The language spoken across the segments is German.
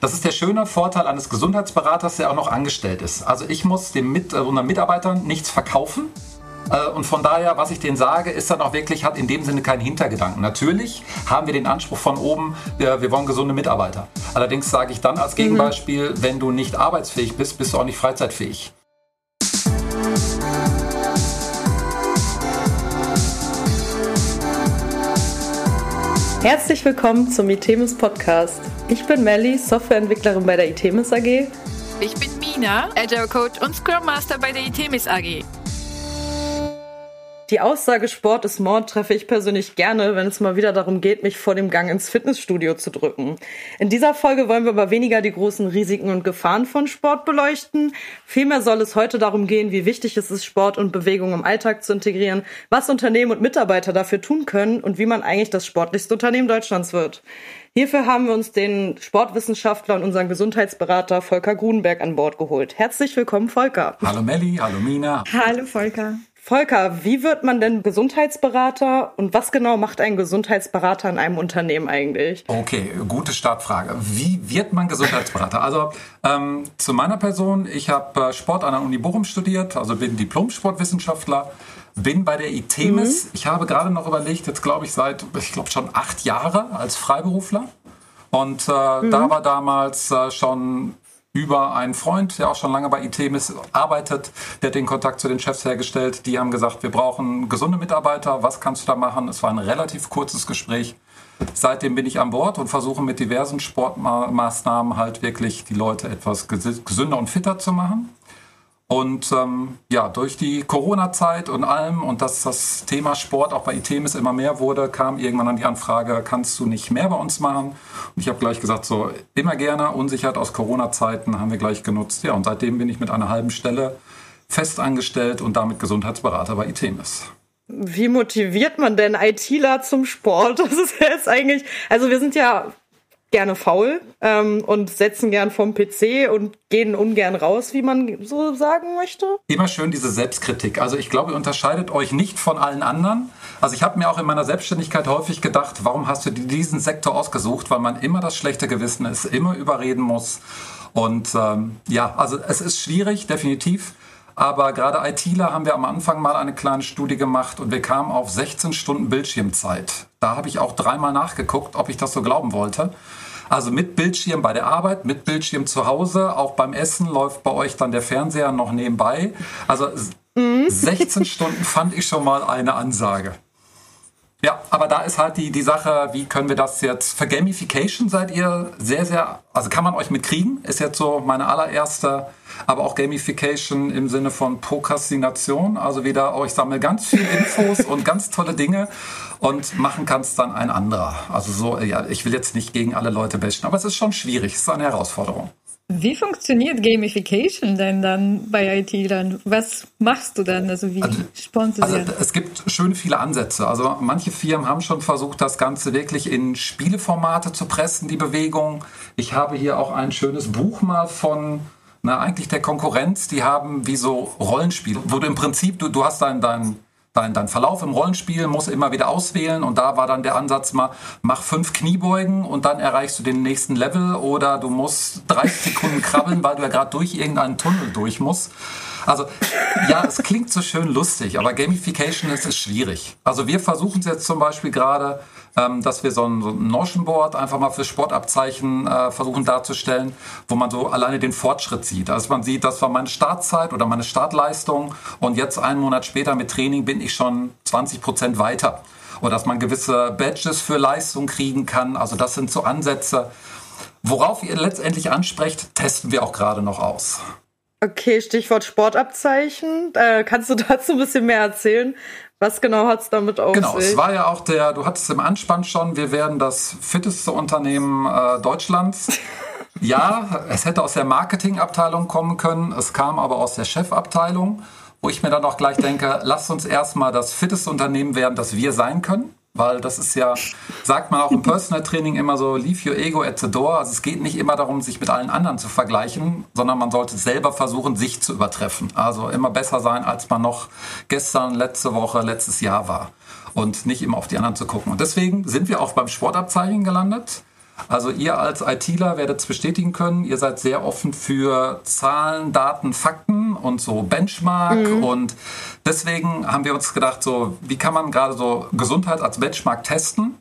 Das ist der schöne Vorteil eines Gesundheitsberaters, der auch noch angestellt ist. Also ich muss den Mit äh, unseren Mitarbeitern nichts verkaufen. Äh, und von daher, was ich denen sage, ist dann auch wirklich, hat in dem Sinne keinen Hintergedanken. Natürlich haben wir den Anspruch von oben, wir, wir wollen gesunde Mitarbeiter. Allerdings sage ich dann als Gegenbeispiel, mhm. wenn du nicht arbeitsfähig bist, bist du auch nicht freizeitfähig. Herzlich willkommen zum ITEMIS Podcast. Ich bin Melly, Softwareentwicklerin bei der ITEMIS AG. Ich bin Mina, Agile Coach und Scrum Master bei der ITEMIS AG. Die Aussage Sport ist Mord treffe ich persönlich gerne, wenn es mal wieder darum geht, mich vor dem Gang ins Fitnessstudio zu drücken. In dieser Folge wollen wir aber weniger die großen Risiken und Gefahren von Sport beleuchten. Vielmehr soll es heute darum gehen, wie wichtig es ist, Sport und Bewegung im Alltag zu integrieren, was Unternehmen und Mitarbeiter dafür tun können und wie man eigentlich das sportlichste Unternehmen Deutschlands wird. Hierfür haben wir uns den Sportwissenschaftler und unseren Gesundheitsberater Volker Grunberg an Bord geholt. Herzlich willkommen, Volker. Hallo Melli, hallo Mina. Hallo Volker. Volker, wie wird man denn Gesundheitsberater und was genau macht ein Gesundheitsberater in einem Unternehmen eigentlich? Okay, gute Startfrage. Wie wird man Gesundheitsberater? Also ähm, zu meiner Person, ich habe äh, Sport an der Uni Bochum studiert, also bin Diplom-Sportwissenschaftler, bin bei der ITEMIS. Mhm. Ich habe gerade noch überlegt, jetzt glaube ich seit, ich glaube schon acht Jahre als Freiberufler. Und äh, mhm. da war damals äh, schon über einen Freund, der auch schon lange bei ITEMIS arbeitet, der hat den Kontakt zu den Chefs hergestellt. Die haben gesagt, wir brauchen gesunde Mitarbeiter. Was kannst du da machen? Es war ein relativ kurzes Gespräch. Seitdem bin ich an Bord und versuche mit diversen Sportmaßnahmen halt wirklich die Leute etwas gesünder und fitter zu machen. Und ähm, ja, durch die Corona-Zeit und allem und dass das Thema Sport auch bei ITEMIS immer mehr wurde, kam irgendwann an die Anfrage, kannst du nicht mehr bei uns machen? Und ich habe gleich gesagt, so immer gerne, Unsicherheit aus Corona-Zeiten haben wir gleich genutzt. Ja, und seitdem bin ich mit einer halben Stelle fest angestellt und damit Gesundheitsberater bei ITEMIS. Wie motiviert man denn ITler zum Sport? Das ist jetzt eigentlich, also wir sind ja gerne faul ähm, und setzen gern vom PC und gehen ungern raus, wie man so sagen möchte. Immer schön diese Selbstkritik. Also ich glaube, ihr unterscheidet euch nicht von allen anderen. Also ich habe mir auch in meiner Selbstständigkeit häufig gedacht, warum hast du diesen Sektor ausgesucht? Weil man immer das schlechte Gewissen ist, immer überreden muss. Und ähm, ja, also es ist schwierig, definitiv. Aber gerade ITler haben wir am Anfang mal eine kleine Studie gemacht und wir kamen auf 16 Stunden Bildschirmzeit. Da habe ich auch dreimal nachgeguckt, ob ich das so glauben wollte. Also mit Bildschirm bei der Arbeit, mit Bildschirm zu Hause, auch beim Essen läuft bei euch dann der Fernseher noch nebenbei. Also 16 Stunden fand ich schon mal eine Ansage. Ja, aber da ist halt die, die Sache, wie können wir das jetzt, für Gamification seid ihr sehr, sehr, also kann man euch mitkriegen, ist jetzt so meine allererste, aber auch Gamification im Sinne von Prokrastination, also wieder, oh, ich sammle ganz viel Infos und ganz tolle Dinge und machen kann es dann ein anderer. Also so, ja, ich will jetzt nicht gegen alle Leute bashen, aber es ist schon schwierig, es ist eine Herausforderung. Wie funktioniert Gamification denn dann bei IT dann? Was machst du dann? Also wie also, also es gibt schön viele Ansätze. Also manche Firmen haben schon versucht, das Ganze wirklich in Spieleformate zu pressen, die Bewegung. Ich habe hier auch ein schönes Buch mal von na, eigentlich der Konkurrenz. Die haben wie so Rollenspiele, wo du im Prinzip, du, du hast dein, dein dein, dein Verlauf im Rollenspiel muss immer wieder auswählen und da war dann der Ansatz mal, mach fünf Kniebeugen und dann erreichst du den nächsten Level oder du musst 30 Sekunden krabbeln, weil du ja gerade durch irgendeinen Tunnel durch musst. Also ja, es klingt so schön lustig, aber Gamification ist, ist schwierig. Also wir versuchen es jetzt zum Beispiel gerade, ähm, dass wir so ein, so ein Notion-Board einfach mal für Sportabzeichen äh, versuchen darzustellen, wo man so alleine den Fortschritt sieht. Also man sieht, das war meine Startzeit oder meine Startleistung und jetzt einen Monat später mit Training bin ich schon 20 Prozent weiter. Oder dass man gewisse Badges für Leistung kriegen kann. Also das sind so Ansätze. Worauf ihr letztendlich ansprecht, testen wir auch gerade noch aus. Okay, Stichwort Sportabzeichen. Äh, kannst du dazu ein bisschen mehr erzählen? Was genau hat es damit auf genau, sich? Genau, es war ja auch der, du hattest im Anspann schon, wir werden das fitteste Unternehmen äh, Deutschlands. ja, es hätte aus der Marketingabteilung kommen können, es kam aber aus der Chefabteilung, wo ich mir dann auch gleich denke, lasst uns erstmal das fitteste Unternehmen werden, das wir sein können. Weil das ist ja, sagt man auch im Personal Training immer so, leave your ego at the door. Also es geht nicht immer darum, sich mit allen anderen zu vergleichen, sondern man sollte selber versuchen, sich zu übertreffen. Also immer besser sein, als man noch gestern, letzte Woche, letztes Jahr war. Und nicht immer auf die anderen zu gucken. Und deswegen sind wir auch beim Sportabzeichen gelandet. Also ihr als ITler werdet es bestätigen können, ihr seid sehr offen für Zahlen, Daten, Fakten und so Benchmark. Mhm. Und deswegen haben wir uns gedacht, so, wie kann man gerade so Gesundheit als Benchmark testen?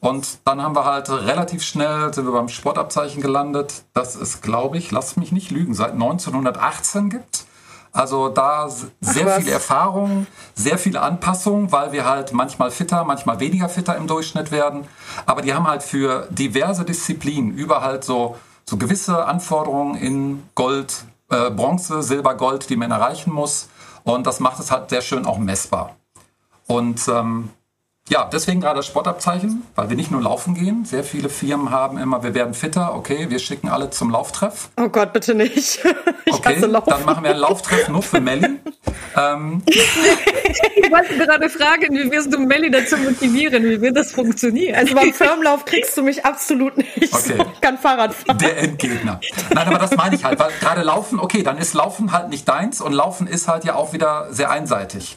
Und dann haben wir halt relativ schnell, sind wir beim Sportabzeichen gelandet, das es, glaube ich, lasst mich nicht lügen, seit 1918 gibt. Also da sehr Ach, viel Erfahrung, sehr viele Anpassungen, weil wir halt manchmal fitter, manchmal weniger fitter im Durchschnitt werden. Aber die haben halt für diverse Disziplinen über halt so, so gewisse Anforderungen in Gold, äh, Bronze, Silber, Gold, die man erreichen muss. Und das macht es halt sehr schön auch messbar. Und ähm, ja, deswegen gerade das Sportabzeichen, weil wir nicht nur laufen gehen. Sehr viele Firmen haben immer, wir werden fitter, okay, wir schicken alle zum Lauftreff. Oh Gott, bitte nicht. Ich okay, dann machen wir einen Lauftreff nur für Melli. ähm. Ich wollte gerade fragen, wie wirst du Melli dazu motivieren? Wie wird das funktionieren? Also beim Firmenlauf kriegst du mich absolut nicht. Okay. Ich kann Fahrrad fahren. Der Endgegner. Nein, aber das meine ich halt, weil gerade Laufen, okay, dann ist Laufen halt nicht deins und Laufen ist halt ja auch wieder sehr einseitig.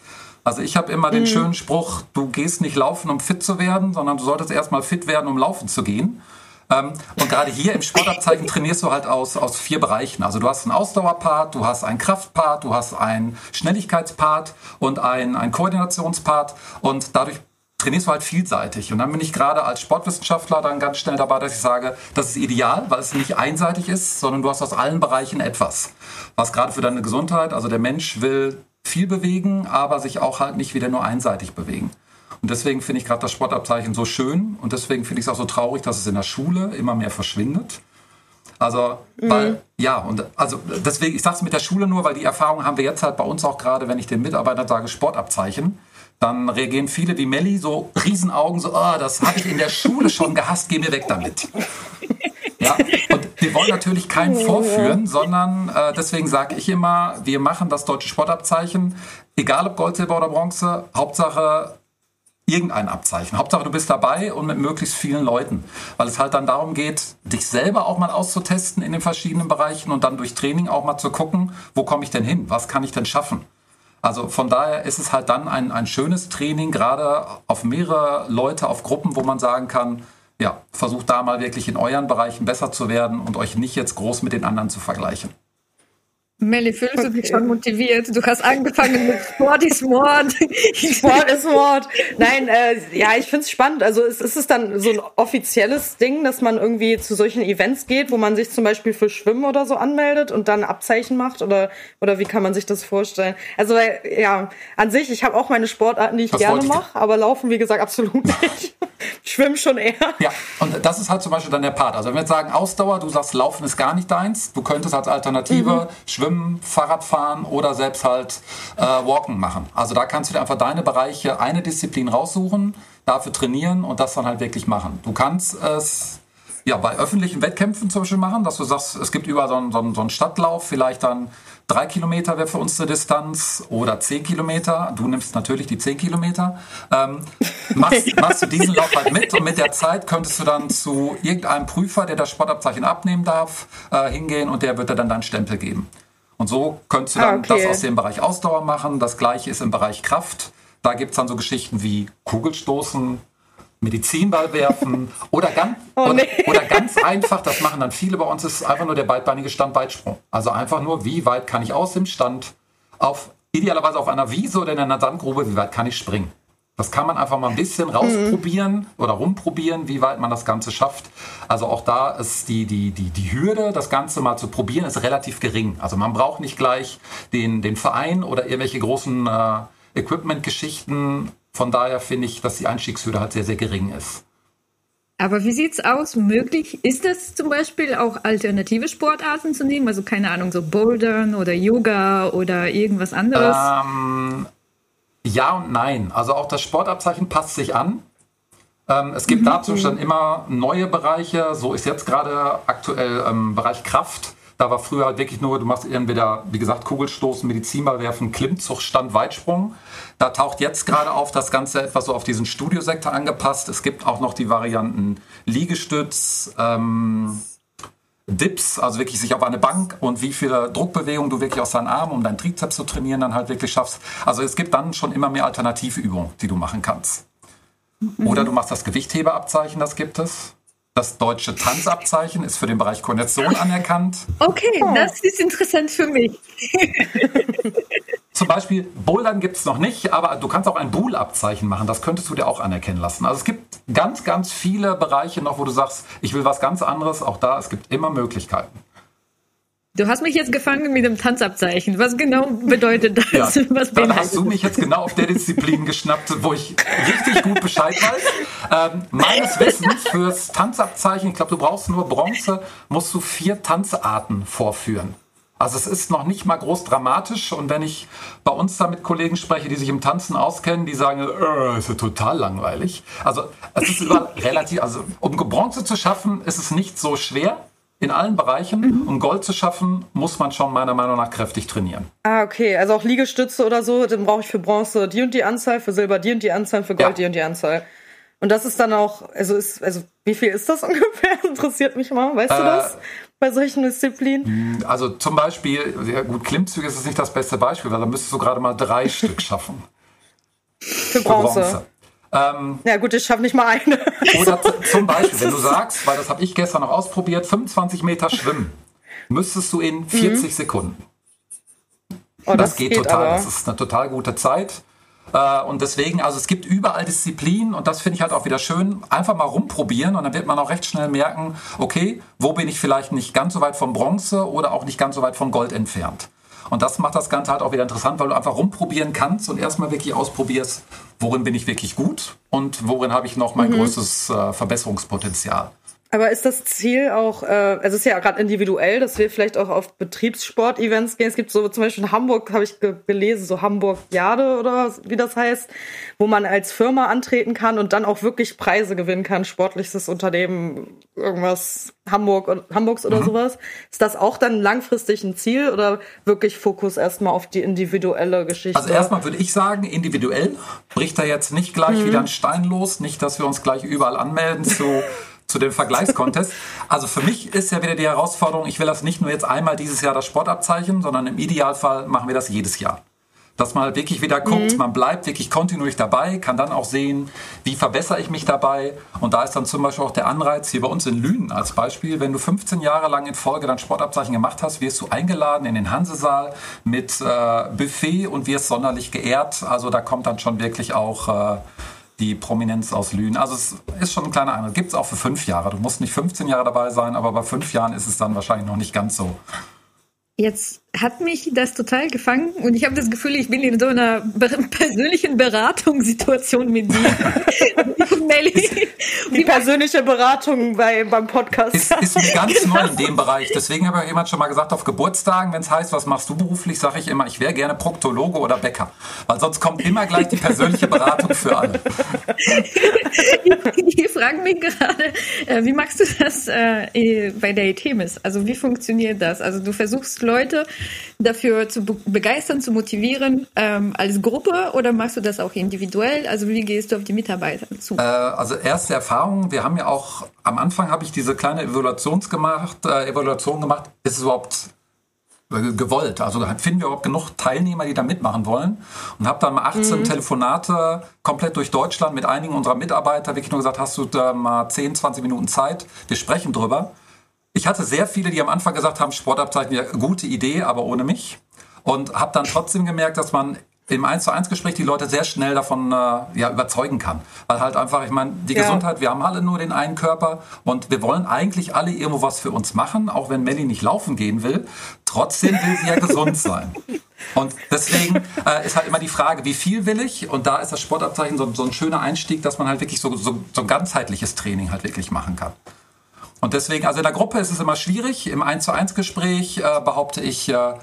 Also ich habe immer den mhm. schönen Spruch, du gehst nicht laufen, um fit zu werden, sondern du solltest erstmal fit werden, um laufen zu gehen. Ähm, und gerade hier im Sportabzeichen trainierst du halt aus, aus vier Bereichen. Also du hast einen Ausdauerpart, du hast einen Kraftpart, du hast einen Schnelligkeitspart und einen, einen Koordinationspart. Und dadurch trainierst du halt vielseitig. Und dann bin ich gerade als Sportwissenschaftler dann ganz schnell dabei, dass ich sage, das ist ideal, weil es nicht einseitig ist, sondern du hast aus allen Bereichen etwas. Was gerade für deine Gesundheit, also der Mensch will viel bewegen, aber sich auch halt nicht wieder nur einseitig bewegen. Und deswegen finde ich gerade das Sportabzeichen so schön und deswegen finde ich es auch so traurig, dass es in der Schule immer mehr verschwindet. Also, mhm. weil, ja, und also deswegen, ich sage es mit der Schule nur, weil die Erfahrung haben wir jetzt halt bei uns auch gerade, wenn ich den Mitarbeitern sage Sportabzeichen, dann reagieren viele wie Melli so Riesenaugen, so, oh, das habe ich in der Schule schon gehasst, geh mir weg damit. Ja, wollen natürlich keinen vorführen, sondern äh, deswegen sage ich immer, wir machen das deutsche Sportabzeichen, egal ob Gold, Silber oder Bronze, Hauptsache irgendein Abzeichen. Hauptsache du bist dabei und mit möglichst vielen Leuten, weil es halt dann darum geht, dich selber auch mal auszutesten in den verschiedenen Bereichen und dann durch Training auch mal zu gucken, wo komme ich denn hin, was kann ich denn schaffen. Also von daher ist es halt dann ein, ein schönes Training, gerade auf mehrere Leute, auf Gruppen, wo man sagen kann, ja, versucht da mal wirklich in euren Bereichen besser zu werden und euch nicht jetzt groß mit den anderen zu vergleichen. Melly, fühlst okay. du dich schon motiviert? Du hast angefangen mit Sport ist Mord. Sport ist Mord. Nein, äh, ja, ich finde es spannend. Also ist, ist es dann so ein offizielles Ding, dass man irgendwie zu solchen Events geht, wo man sich zum Beispiel für Schwimmen oder so anmeldet und dann Abzeichen macht? Oder, oder wie kann man sich das vorstellen? Also ja, an sich, ich habe auch meine Sportarten, die ich das gerne mache, aber laufen, wie gesagt, absolut nicht. Schwimmen schon eher. Ja, und das ist halt zum Beispiel dann der Part. Also wenn wir jetzt sagen Ausdauer, du sagst, Laufen ist gar nicht deins, du könntest als Alternative mhm. Schwimmen Schwimmen, Fahrradfahren oder selbst halt äh, Walken machen. Also da kannst du dir einfach deine Bereiche, eine Disziplin raussuchen, dafür trainieren und das dann halt wirklich machen. Du kannst es ja, bei öffentlichen Wettkämpfen zum Beispiel machen, dass du sagst, es gibt über so einen, so einen Stadtlauf, vielleicht dann drei Kilometer wäre für uns eine Distanz oder zehn Kilometer. Du nimmst natürlich die zehn Kilometer. Ähm, machst, machst du diesen Lauf halt mit und mit der Zeit könntest du dann zu irgendeinem Prüfer, der das Sportabzeichen abnehmen darf, äh, hingehen und der wird dir dann deinen Stempel geben. Und so könntest du dann ah, okay. das aus dem Bereich Ausdauer machen. Das gleiche ist im Bereich Kraft. Da gibt es dann so Geschichten wie Kugelstoßen, Medizinball werfen oder ganz, oh, nee. oder, oder, ganz einfach, das machen dann viele bei uns, ist einfach nur der beidbeinige Standweitsprung. Also einfach nur, wie weit kann ich aus dem Stand auf idealerweise auf einer Wiese oder in einer Sandgrube, wie weit kann ich springen? Das kann man einfach mal ein bisschen rausprobieren mhm. oder rumprobieren, wie weit man das Ganze schafft. Also auch da ist die, die, die, die Hürde, das Ganze mal zu probieren, ist relativ gering. Also man braucht nicht gleich den, den Verein oder irgendwelche großen äh, Equipment-Geschichten. Von daher finde ich, dass die Einstiegshürde halt sehr, sehr gering ist. Aber wie sieht's aus? Möglich ist es zum Beispiel auch alternative Sportarten zu nehmen? Also keine Ahnung, so Bouldern oder Yoga oder irgendwas anderes? Ähm, ja und nein. Also auch das Sportabzeichen passt sich an. Ähm, es gibt mhm. dazu schon immer neue Bereiche. So ist jetzt gerade aktuell ähm, Bereich Kraft. Da war früher halt wirklich nur, du machst entweder, wie gesagt, Kugelstoßen, Medizinball werfen, Klimmzug, Stand, Weitsprung. Da taucht jetzt gerade auf das Ganze etwas so auf diesen Studiosektor angepasst. Es gibt auch noch die Varianten Liegestütz, ähm, Dips, also wirklich sich auf eine Bank und wie viele Druckbewegungen du wirklich aus deinen Armen, um deinen Trizeps zu trainieren, dann halt wirklich schaffst. Also es gibt dann schon immer mehr Alternativübungen, die du machen kannst. Mhm. Oder du machst das Gewichtheberabzeichen, das gibt es. Das deutsche Tanzabzeichen ist für den Bereich Koordination anerkannt. Okay, oh. das ist interessant für mich. Zum Beispiel Bouldern gibt es noch nicht, aber du kannst auch ein Buhl-Abzeichen machen. Das könntest du dir auch anerkennen lassen. Also es gibt ganz, ganz viele Bereiche noch, wo du sagst, ich will was ganz anderes. Auch da, es gibt immer Möglichkeiten. Du hast mich jetzt gefangen mit dem Tanzabzeichen. Was genau bedeutet das? Ja, Was dann hast du mich jetzt genau auf der Disziplin geschnappt, wo ich richtig gut Bescheid weiß. Ähm, meines Wissens fürs Tanzabzeichen, ich glaube, du brauchst nur Bronze, musst du vier Tanzarten vorführen. Also es ist noch nicht mal groß dramatisch und wenn ich bei uns da mit Kollegen spreche, die sich im Tanzen auskennen, die sagen, äh, ist ja total langweilig. Also es ist relativ, also um Bronze zu schaffen, ist es nicht so schwer in allen Bereichen. Mhm. Um Gold zu schaffen, muss man schon meiner Meinung nach kräftig trainieren. Ah, okay. Also auch Liegestütze oder so, dann brauche ich für Bronze die und die Anzahl, für Silber die und die Anzahl, für Gold ja. die und die Anzahl. Und das ist dann auch, also ist, also wie viel ist das ungefähr? Interessiert mich mal. Weißt äh, du das? Bei solchen Disziplinen? Hm, also zum Beispiel, ja gut, Klimmzüge ist nicht das beste Beispiel, weil da müsstest du gerade mal drei Stück schaffen. Für Bronze. Für Bronze. Ähm, ja gut, ich schaffe nicht mal eine. Oder zum Beispiel, wenn du sagst, weil das habe ich gestern noch ausprobiert, 25 Meter schwimmen, müsstest du in 40 mhm. Sekunden. Oh, das, das, geht, geht total. Aber. Das ist eine total gute Zeit. Äh, und deswegen, also es gibt überall Disziplinen und das finde ich halt auch wieder schön. Einfach mal rumprobieren und dann wird man auch recht schnell merken, okay, wo bin ich vielleicht nicht ganz so weit vom Bronze oder auch nicht ganz so weit vom Gold entfernt. Und das macht das Ganze halt auch wieder interessant, weil du einfach rumprobieren kannst und erstmal wirklich ausprobierst, worin bin ich wirklich gut und worin habe ich noch mein mhm. größtes äh, Verbesserungspotenzial. Aber ist das Ziel auch, äh, also es ist ja gerade individuell, dass wir vielleicht auch auf Betriebssport-Events gehen. Es gibt so zum Beispiel in Hamburg, habe ich ge gelesen, so Hamburg Jade oder wie das heißt, wo man als Firma antreten kann und dann auch wirklich Preise gewinnen kann, sportliches Unternehmen, irgendwas Hamburg Hamburgs oder mhm. sowas. Ist das auch dann langfristig ein Ziel oder wirklich Fokus erstmal auf die individuelle Geschichte? Also erstmal würde ich sagen, individuell bricht da jetzt nicht gleich mhm. wieder ein Stein los, nicht, dass wir uns gleich überall anmelden zu zu dem Vergleichskontest. Also für mich ist ja wieder die Herausforderung, ich will das nicht nur jetzt einmal dieses Jahr das Sportabzeichen, sondern im Idealfall machen wir das jedes Jahr. Dass man halt wirklich wieder guckt, mhm. man bleibt wirklich kontinuierlich dabei, kann dann auch sehen, wie verbessere ich mich dabei. Und da ist dann zum Beispiel auch der Anreiz hier bei uns in Lünen als Beispiel, wenn du 15 Jahre lang in Folge dein Sportabzeichen gemacht hast, wirst du eingeladen in den Hansesaal mit äh, Buffet und wirst sonderlich geehrt. Also da kommt dann schon wirklich auch... Äh, die Prominenz aus Lünen. Also es ist schon ein kleiner Eindruck. Gibt es auch für fünf Jahre. Du musst nicht 15 Jahre dabei sein, aber bei fünf Jahren ist es dann wahrscheinlich noch nicht ganz so. Jetzt hat mich das total gefangen und ich habe das Gefühl, ich bin in so einer persönlichen Beratungssituation mit dir. Melli. Die persönliche Beratung bei, beim Podcast. Ist, ist mir ganz neu in dem Bereich. Deswegen habe ich jemand schon mal gesagt, auf Geburtstagen, wenn es heißt, was machst du beruflich, sage ich immer, ich wäre gerne Proktologe oder Bäcker. Weil sonst kommt immer gleich die persönliche Beratung für alle. ich, ich frage mich gerade, äh, wie machst du das äh, bei der ETMIS? Also wie funktioniert das? Also du versuchst Leute dafür zu begeistern, zu motivieren ähm, als Gruppe oder machst du das auch individuell? Also wie gehst du auf die Mitarbeiter zu? Äh, also erste Erfahrung, wir haben ja auch, am Anfang habe ich diese kleine Evaluations gemacht, äh, Evaluation gemacht, ist es überhaupt äh, gewollt. Also finden wir überhaupt genug Teilnehmer, die da mitmachen wollen. Und habe dann mal 18 mhm. Telefonate komplett durch Deutschland mit einigen unserer Mitarbeiter wirklich nur gesagt, hast du da mal 10, 20 Minuten Zeit? Wir sprechen drüber. Ich hatte sehr viele, die am Anfang gesagt haben, Sportabzeichen, ja, gute Idee, aber ohne mich. Und habe dann trotzdem gemerkt, dass man im 1 zu 1 Gespräch die Leute sehr schnell davon äh, ja, überzeugen kann. Weil halt einfach, ich meine, die ja. Gesundheit, wir haben alle nur den einen Körper und wir wollen eigentlich alle irgendwo was für uns machen, auch wenn Melly nicht laufen gehen will. Trotzdem will sie ja gesund sein. Und deswegen äh, ist halt immer die Frage, wie viel will ich? Und da ist das Sportabzeichen so, so ein schöner Einstieg, dass man halt wirklich so, so, so ein ganzheitliches Training halt wirklich machen kann. Und deswegen, also in der Gruppe ist es immer schwierig. Im 1 zu 1 Gespräch äh, behaupte ich, äh,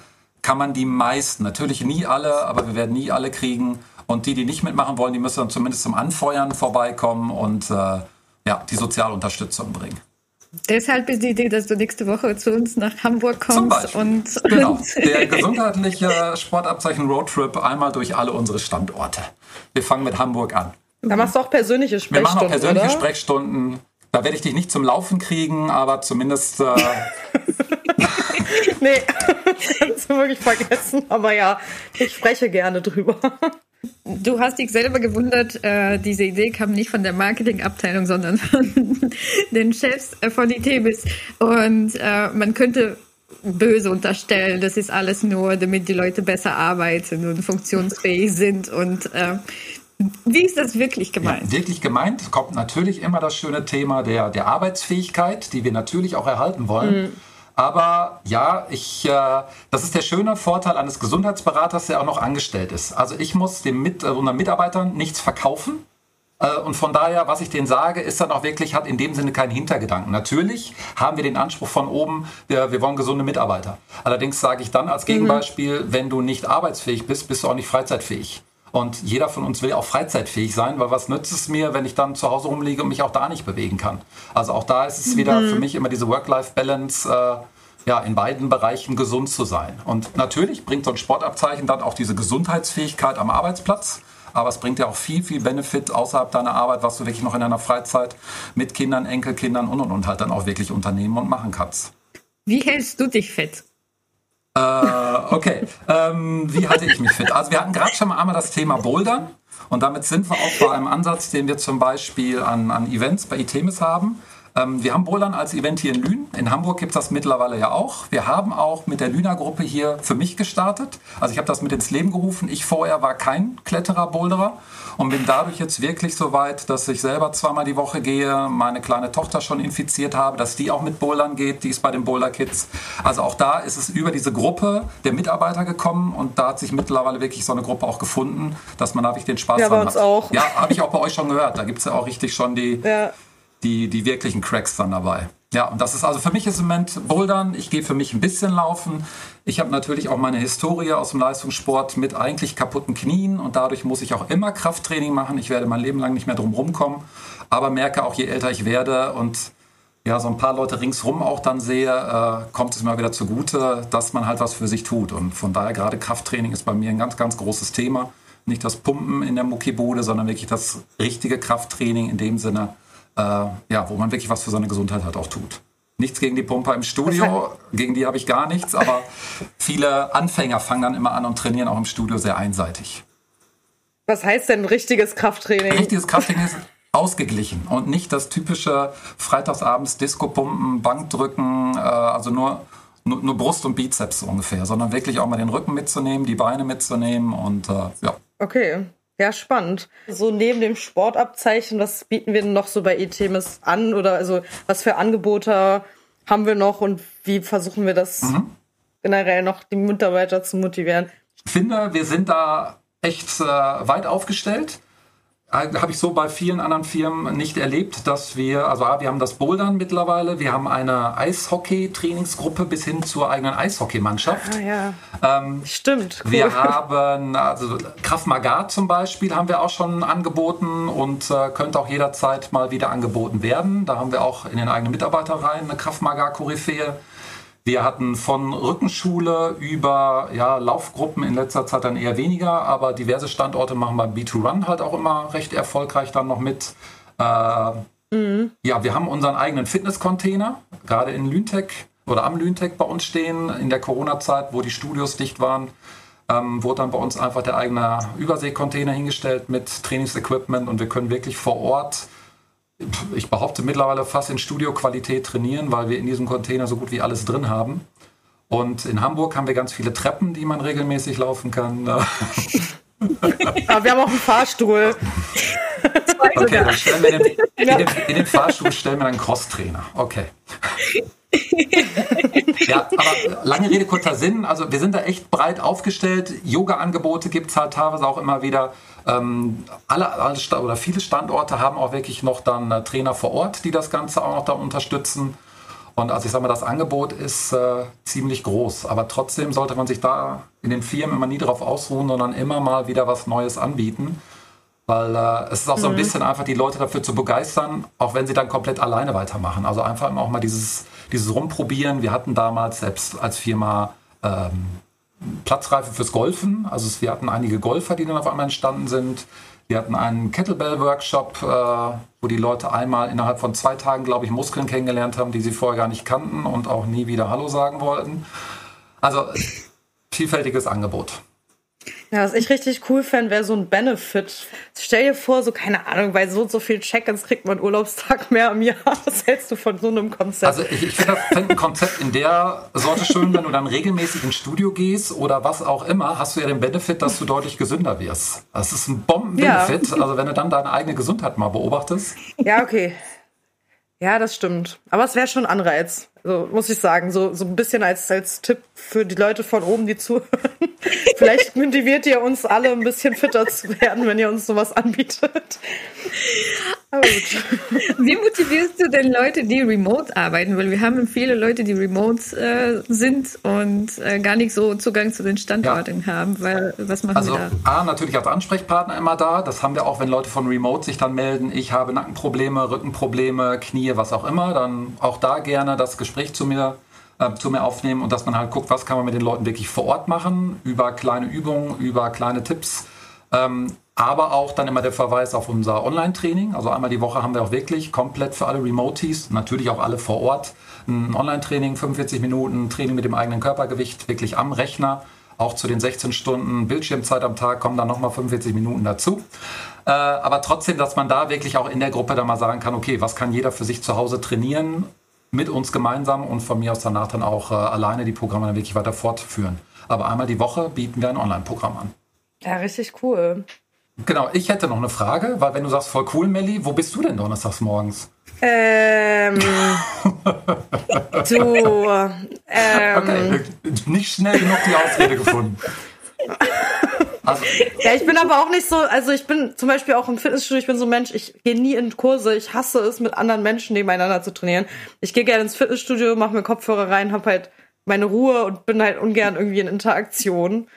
kann man die meisten, natürlich nie alle, aber wir werden nie alle kriegen. Und die, die nicht mitmachen wollen, die müssen dann zumindest zum Anfeuern vorbeikommen und äh, ja, die Sozialunterstützung bringen. Deshalb ist die Idee, dass du nächste Woche zu uns nach Hamburg kommst. Zum Beispiel. Und, genau. Der gesundheitliche Sportabzeichen Roadtrip einmal durch alle unsere Standorte. Wir fangen mit Hamburg an. Da machst du auch persönliche Sprechstunden. Wir machen auch persönliche oder? Sprechstunden. Da werde ich dich nicht zum Laufen kriegen, aber zumindest. Äh nee, kannst du wirklich vergessen. Aber ja, ich spreche gerne drüber. Du hast dich selber gewundert, äh, diese Idee kam nicht von der Marketingabteilung, sondern von den Chefs äh, von ITEBIS. Und äh, man könnte böse unterstellen, das ist alles nur, damit die Leute besser arbeiten und funktionsfähig sind. Und äh, wie ist das wirklich gemeint? Ja, wirklich gemeint kommt natürlich immer das schöne Thema der, der Arbeitsfähigkeit, die wir natürlich auch erhalten wollen. Mhm. Aber ja, ich, äh, das ist der schöne Vorteil eines Gesundheitsberaters, der auch noch angestellt ist. Also ich muss dem Mit, äh, unseren Mitarbeitern nichts verkaufen. Äh, und von daher, was ich denen sage, ist dann auch wirklich, hat in dem Sinne keinen Hintergedanken. Natürlich haben wir den Anspruch von oben, wir, wir wollen gesunde Mitarbeiter. Allerdings sage ich dann als mhm. Gegenbeispiel, mhm. wenn du nicht arbeitsfähig bist, bist du auch nicht freizeitfähig. Und jeder von uns will auch freizeitfähig sein, weil was nützt es mir, wenn ich dann zu Hause rumliege und mich auch da nicht bewegen kann? Also auch da ist es wieder mhm. für mich immer diese Work-Life-Balance, äh, ja, in beiden Bereichen gesund zu sein. Und natürlich bringt so ein Sportabzeichen dann auch diese Gesundheitsfähigkeit am Arbeitsplatz. Aber es bringt ja auch viel, viel Benefit außerhalb deiner Arbeit, was du wirklich noch in deiner Freizeit mit Kindern, Enkelkindern und und und halt dann auch wirklich unternehmen und machen kannst. Wie hältst du dich fit? Äh, okay, ähm, wie halte ich mich fit? Also wir hatten gerade schon mal einmal das Thema Bouldern und damit sind wir auch bei einem Ansatz, den wir zum Beispiel an, an Events bei ITEMIS haben. Ähm, wir haben Bouldern als Event hier in Lünen. In Hamburg gibt es das mittlerweile ja auch. Wir haben auch mit der Lüner Gruppe hier für mich gestartet. Also ich habe das mit ins Leben gerufen. Ich vorher war kein Kletterer, Boulderer und bin dadurch jetzt wirklich so weit, dass ich selber zweimal die Woche gehe, meine kleine Tochter schon infiziert habe, dass die auch mit Bouldern geht, die ist bei den Boulder Kids. Also auch da ist es über diese Gruppe der Mitarbeiter gekommen und da hat sich mittlerweile wirklich so eine Gruppe auch gefunden, dass man da wirklich den Spaß ja, bei uns hat. auch. Ja, habe ich auch bei euch schon gehört. Da gibt es ja auch richtig schon die, ja. Die, die wirklichen Cracks dann dabei. Ja, und das ist also für mich ist im Moment Bouldern. Ich gehe für mich ein bisschen laufen. Ich habe natürlich auch meine Historie aus dem Leistungssport mit eigentlich kaputten Knien und dadurch muss ich auch immer Krafttraining machen. Ich werde mein Leben lang nicht mehr drum rumkommen, aber merke auch, je älter ich werde und ja, so ein paar Leute ringsrum auch dann sehe, äh, kommt es mir wieder zugute, dass man halt was für sich tut. Und von daher gerade Krafttraining ist bei mir ein ganz, ganz großes Thema. Nicht das Pumpen in der Muckibude, sondern wirklich das richtige Krafttraining in dem Sinne, äh, ja, wo man wirklich was für seine Gesundheit halt auch tut. Nichts gegen die Pumper im Studio, gegen die habe ich gar nichts, aber viele Anfänger fangen dann immer an und trainieren auch im Studio sehr einseitig. Was heißt denn richtiges Krafttraining? Richtiges Krafttraining ist ausgeglichen und nicht das typische Freitagsabends Disco-Pumpen, Bankdrücken, äh, also nur, nur, nur, Brust und Bizeps ungefähr, sondern wirklich auch mal den Rücken mitzunehmen, die Beine mitzunehmen und äh, ja. Okay. Ja, spannend. So neben dem Sportabzeichen, was bieten wir denn noch so bei ETMS an? Oder also was für Angebote haben wir noch und wie versuchen wir das mhm. generell noch die Mitarbeiter zu motivieren? Ich finde, wir sind da echt äh, weit aufgestellt. Äh, habe ich so bei vielen anderen Firmen nicht erlebt, dass wir, also wir haben das Bouldern mittlerweile, wir haben eine Eishockey-Trainingsgruppe bis hin zur eigenen Eishockeymannschaft. Ah, ja. Ähm, Stimmt. Cool. Wir haben, also Kraft Magat zum Beispiel haben wir auch schon angeboten und äh, könnte auch jederzeit mal wieder angeboten werden. Da haben wir auch in den eigenen Mitarbeiterreihen eine Kraft Magat-Koryphäe. Wir hatten von Rückenschule über ja, Laufgruppen in letzter Zeit dann eher weniger, aber diverse Standorte machen beim B2Run halt auch immer recht erfolgreich dann noch mit. Äh, mhm. Ja, wir haben unseren eigenen Fitness-Container, gerade in Lüntec oder am Lüntec bei uns stehen, in der Corona-Zeit, wo die Studios dicht waren. Ähm, wurde dann bei uns einfach der eigene Überseekontainer hingestellt mit Trainingsequipment und wir können wirklich vor Ort ich behaupte mittlerweile fast in Studioqualität trainieren, weil wir in diesem Container so gut wie alles drin haben. Und in Hamburg haben wir ganz viele Treppen, die man regelmäßig laufen kann. Aber wir haben auch einen Fahrstuhl. Okay, dann stellen wir den, in, den, in den Fahrstuhl stellen wir einen Crosstrainer. Okay. ja, aber lange Rede, kurzer Sinn. Also wir sind da echt breit aufgestellt. Yoga-Angebote gibt es halt teilweise auch immer wieder. Ähm, alle, alle oder viele Standorte haben auch wirklich noch dann äh, Trainer vor Ort, die das Ganze auch noch da unterstützen. Und also ich sage mal, das Angebot ist äh, ziemlich groß. Aber trotzdem sollte man sich da in den Firmen immer nie darauf ausruhen, sondern immer mal wieder was Neues anbieten. Weil äh, es ist auch so ein mhm. bisschen einfach, die Leute dafür zu begeistern, auch wenn sie dann komplett alleine weitermachen. Also einfach auch mal dieses, dieses Rumprobieren. Wir hatten damals selbst als Firma ähm, Platzreife fürs Golfen. Also wir hatten einige Golfer, die dann auf einmal entstanden sind. Wir hatten einen Kettlebell-Workshop, äh, wo die Leute einmal innerhalb von zwei Tagen, glaube ich, Muskeln kennengelernt haben, die sie vorher gar nicht kannten und auch nie wieder Hallo sagen wollten. Also vielfältiges Angebot. Ja, was ich richtig cool fände, wäre so ein Benefit. Stell dir vor, so keine Ahnung, bei so und so viel Check-ins kriegt man Urlaubstag mehr im Jahr. Was hältst du von so einem Konzept? Also ich, ich finde das find ein Konzept in der Sorte schön, wenn du dann regelmäßig ins Studio gehst oder was auch immer, hast du ja den Benefit, dass du deutlich gesünder wirst. Das ist ein Bomben-Benefit. Ja. Also wenn du dann deine eigene Gesundheit mal beobachtest. Ja, okay. Ja, das stimmt. Aber es wäre schon ein Anreiz, so, muss ich sagen. So, so ein bisschen als, als Tipp für die Leute von oben, die zuhören. Vielleicht motiviert ihr uns alle ein bisschen fitter zu werden, wenn ihr uns sowas anbietet. Wie motivierst du denn Leute, die remote arbeiten? Weil wir haben viele Leute, die remote äh, sind und äh, gar nicht so Zugang zu den Standorten ja. haben. Weil, was machen also, wir da? A, natürlich als Ansprechpartner immer da. Das haben wir auch, wenn Leute von remote sich dann melden. Ich habe Nackenprobleme, Rückenprobleme, Knie, was auch immer. Dann auch da gerne das Gespräch zu mir äh, zu mir aufnehmen und dass man halt guckt, was kann man mit den Leuten wirklich vor Ort machen, über kleine Übungen, über kleine Tipps. Ähm, aber auch dann immer der Verweis auf unser Online-Training. Also einmal die Woche haben wir auch wirklich komplett für alle Remotees, natürlich auch alle vor Ort, ein Online-Training, 45 Minuten Training mit dem eigenen Körpergewicht, wirklich am Rechner. Auch zu den 16 Stunden Bildschirmzeit am Tag kommen dann nochmal 45 Minuten dazu. Äh, aber trotzdem, dass man da wirklich auch in der Gruppe dann mal sagen kann, okay, was kann jeder für sich zu Hause trainieren, mit uns gemeinsam und von mir aus danach dann auch äh, alleine die Programme dann wirklich weiter fortführen. Aber einmal die Woche bieten wir ein Online-Programm an. Ja, richtig cool. Genau, ich hätte noch eine Frage, weil wenn du sagst, voll cool, Melli, wo bist du denn donnerstags morgens? Ähm, du, ähm, okay, nicht schnell genug die Ausrede gefunden. Also, ja, ich bin aber auch nicht so, also ich bin zum Beispiel auch im Fitnessstudio, ich bin so ein Mensch, ich gehe nie in Kurse, ich hasse es, mit anderen Menschen nebeneinander zu trainieren. Ich gehe gerne ins Fitnessstudio, mache mir Kopfhörer rein, habe halt meine Ruhe und bin halt ungern irgendwie in Interaktion.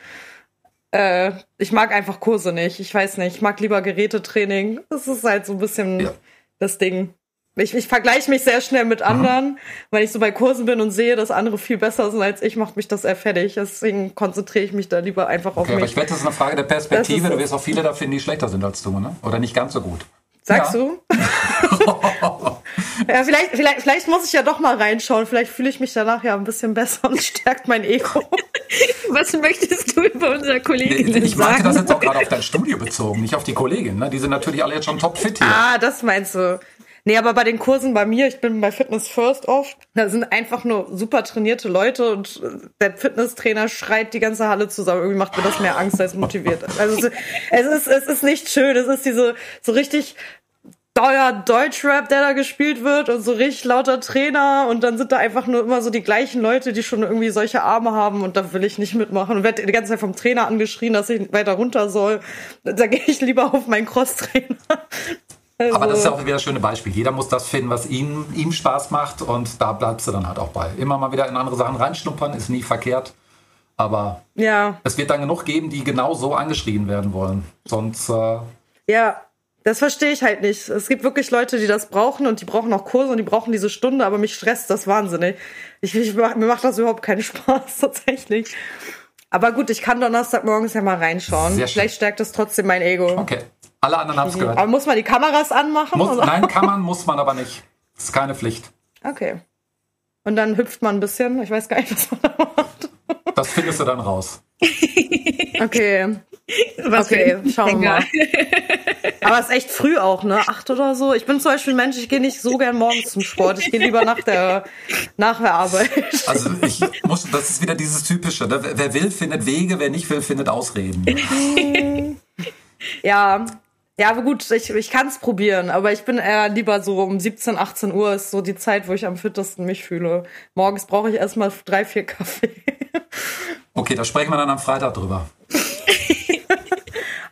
Äh, ich mag einfach Kurse nicht. Ich weiß nicht. Ich mag lieber Gerätetraining. Das ist halt so ein bisschen ja. das Ding. Ich, ich vergleiche mich sehr schnell mit anderen, mhm. weil ich so bei Kursen bin und sehe, dass andere viel besser sind als ich, macht mich das sehr fertig. Deswegen konzentriere ich mich da lieber einfach auf okay, mich. Aber ich wette, das ist eine Frage der Perspektive. Du wirst auch viele da finden, die schlechter sind als du, ne? Oder nicht ganz so gut. Sagst ja. du? ja, vielleicht, vielleicht, vielleicht muss ich ja doch mal reinschauen. Vielleicht fühle ich mich danach ja ein bisschen besser und stärkt mein Ego. Was möchtest du über unser Kollegin nee, Ich meinte das jetzt auch gerade auf dein Studio bezogen, nicht auf die Kollegin. Ne? Die sind natürlich alle jetzt schon topfit hier. Ah, das meinst du. Nee, aber bei den Kursen bei mir, ich bin bei Fitness First oft, da sind einfach nur super trainierte Leute und der Fitnesstrainer schreit die ganze Halle zusammen. Irgendwie macht mir das mehr Angst als motiviert. Also es ist, es ist nicht schön. Es ist diese so richtig teuer Deutschrap, der da gespielt wird und so richtig lauter Trainer und dann sind da einfach nur immer so die gleichen Leute, die schon irgendwie solche Arme haben und da will ich nicht mitmachen und werde die ganze Zeit vom Trainer angeschrien, dass ich weiter runter soll. Da gehe ich lieber auf meinen Crosstrainer. Also. Aber das ist auch wieder ein schönes Beispiel. Jeder muss das finden, was ihm, ihm Spaß macht und da bleibst du dann halt auch bei. Immer mal wieder in andere Sachen reinschnuppern, ist nie verkehrt. Aber ja. es wird dann genug geben, die genau so angeschrien werden wollen. Sonst. Äh, ja, das verstehe ich halt nicht. Es gibt wirklich Leute, die das brauchen und die brauchen auch Kurse und die brauchen diese Stunde, aber mich stresst das wahnsinnig. Ich, ich, mir macht das überhaupt keinen Spaß, tatsächlich. Aber gut, ich kann Donnerstagmorgens ja mal reinschauen. Vielleicht stärkt das trotzdem mein Ego. Okay. Alle anderen haben es gehört. Aber muss man die Kameras anmachen? Muss, nein, kann man, muss man aber nicht. Das ist keine Pflicht. Okay. Und dann hüpft man ein bisschen. Ich weiß gar nicht, was man da macht. Das findest du dann raus. Okay. Was okay, schauen wir mal. Aber es ist echt früh auch, ne? Acht oder so. Ich bin zum Beispiel ein Mensch, ich gehe nicht so gern morgens zum Sport. Ich gehe lieber nach der, nach der Arbeit. Also ich muss, das ist wieder dieses Typische. Ne? Wer will, findet Wege, wer nicht will, findet Ausreden. ja. Ja, aber gut, ich, ich kann es probieren, aber ich bin eher lieber so um 17, 18 Uhr ist so die Zeit, wo ich am fittesten mich fühle. Morgens brauche ich erstmal drei, vier Kaffee. Okay, da sprechen wir dann am Freitag drüber.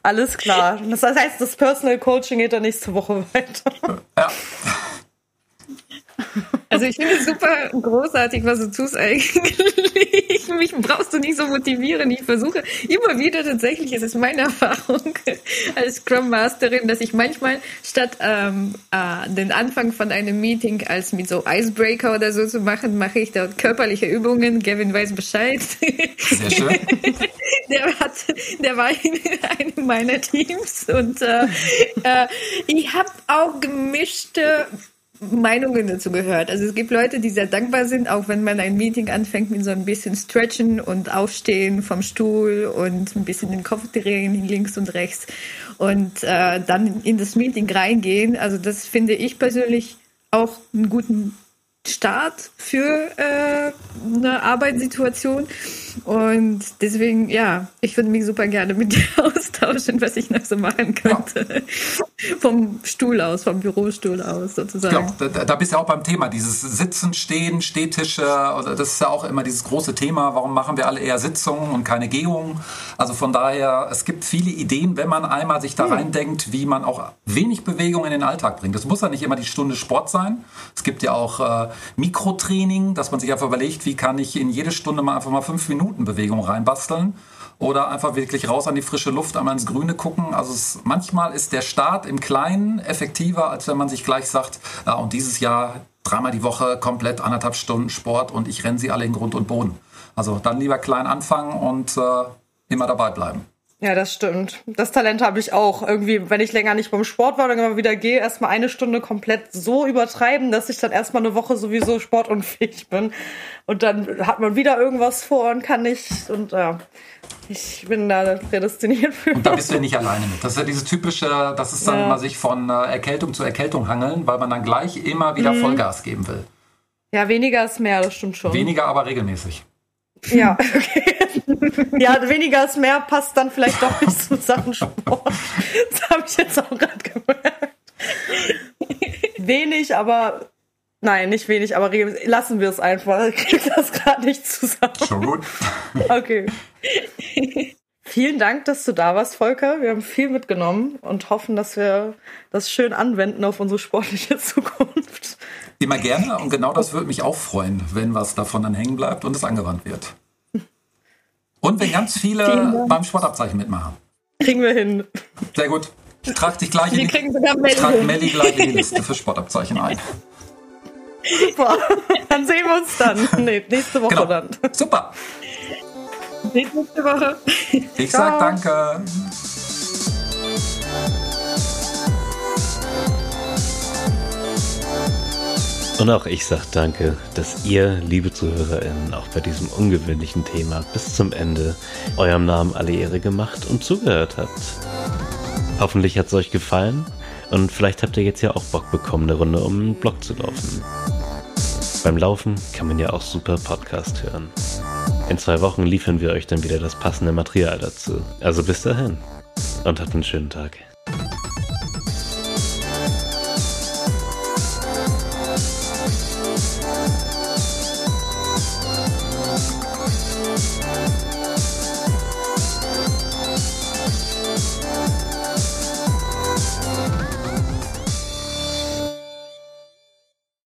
Alles klar. Das heißt, das Personal Coaching geht dann nächste Woche weiter. Ja. Also ich finde es super großartig, was du tust eigentlich. Mich brauchst du nicht so motivieren. Ich versuche immer wieder tatsächlich, es ist meine Erfahrung als Scrum Masterin, dass ich manchmal statt ähm, äh, den Anfang von einem Meeting als mit so Icebreaker oder so zu machen, mache ich dort körperliche Übungen. Gavin weiß Bescheid. Sehr schön. Der, hat, der war in einem meiner Teams und äh, äh, ich habe auch gemischte Meinungen dazu gehört. Also es gibt Leute, die sehr dankbar sind, auch wenn man ein Meeting anfängt mit so ein bisschen Stretchen und Aufstehen vom Stuhl und ein bisschen den Kopf drehen links und rechts und äh, dann in das Meeting reingehen. Also das finde ich persönlich auch einen guten Start für äh, eine Arbeitssituation. Und deswegen, ja, ich würde mich super gerne mit dir austauschen, was ich noch so machen könnte. Ja. vom Stuhl aus, vom Bürostuhl aus sozusagen. Ja, da, da bist du ja auch beim Thema, dieses Sitzen, Stehen, Stehtische, das ist ja auch immer dieses große Thema, warum machen wir alle eher Sitzungen und keine Gehungen? Also von daher, es gibt viele Ideen, wenn man einmal sich da hm. reindenkt, wie man auch wenig Bewegung in den Alltag bringt. Das muss ja nicht immer die Stunde Sport sein. Es gibt ja auch äh, Mikrotraining, dass man sich einfach überlegt, wie kann ich in jede Stunde mal einfach mal fünf Minuten Bewegung reinbasteln oder einfach wirklich raus an die frische Luft, einmal ins Grüne gucken. Also es, manchmal ist der Start im Kleinen effektiver, als wenn man sich gleich sagt, ja, und dieses Jahr dreimal die Woche komplett anderthalb Stunden Sport und ich renne sie alle in Grund und Boden. Also dann lieber klein anfangen und äh, immer dabei bleiben. Ja, das stimmt. Das Talent habe ich auch. Irgendwie, wenn ich länger nicht beim Sport war, dann immer wieder gehe, erstmal eine Stunde komplett so übertreiben, dass ich dann erstmal eine Woche sowieso sportunfähig bin. Und dann hat man wieder irgendwas vor und kann nicht. Und ja, ich bin da prädestiniert für. Und da bist du ja nicht alleine mit. Das ist ja dieses typische, das ist dann ja. immer sich von äh, Erkältung zu Erkältung hangeln, weil man dann gleich immer wieder mhm. Vollgas geben will. Ja, weniger ist mehr, das stimmt schon. Weniger, aber regelmäßig. Ja, okay. Ja, weniger ist mehr passt dann vielleicht doch nicht zu Sachen Sport. Das habe ich jetzt auch gerade gemerkt. Wenig, aber nein, nicht wenig, aber lassen wir es einfach. Ich kriege das gerade nicht zusammen. Schon gut. Okay. Vielen Dank, dass du da warst, Volker. Wir haben viel mitgenommen und hoffen, dass wir das schön anwenden auf unsere sportliche Zukunft. Immer gerne und genau das würde mich auch freuen, wenn was davon dann hängen bleibt und es angewandt wird. Und wenn ganz viele beim Sportabzeichen mitmachen. Kriegen wir hin. Sehr gut. Ich trage dich gleich in die, ich trage Melli gleich in die Liste für Sportabzeichen ein. Super. Dann sehen wir uns dann. Nee, nächste Woche genau. dann. Super. Nächste Woche. Ich sag danke. Und auch ich sage danke, dass ihr, liebe ZuhörerInnen, auch bei diesem ungewöhnlichen Thema bis zum Ende eurem Namen alle Ehre gemacht und zugehört habt. Hoffentlich hat es euch gefallen und vielleicht habt ihr jetzt ja auch Bock bekommen, eine Runde um den Block zu laufen. Beim Laufen kann man ja auch super Podcast hören. In zwei Wochen liefern wir euch dann wieder das passende Material dazu. Also bis dahin und habt einen schönen Tag.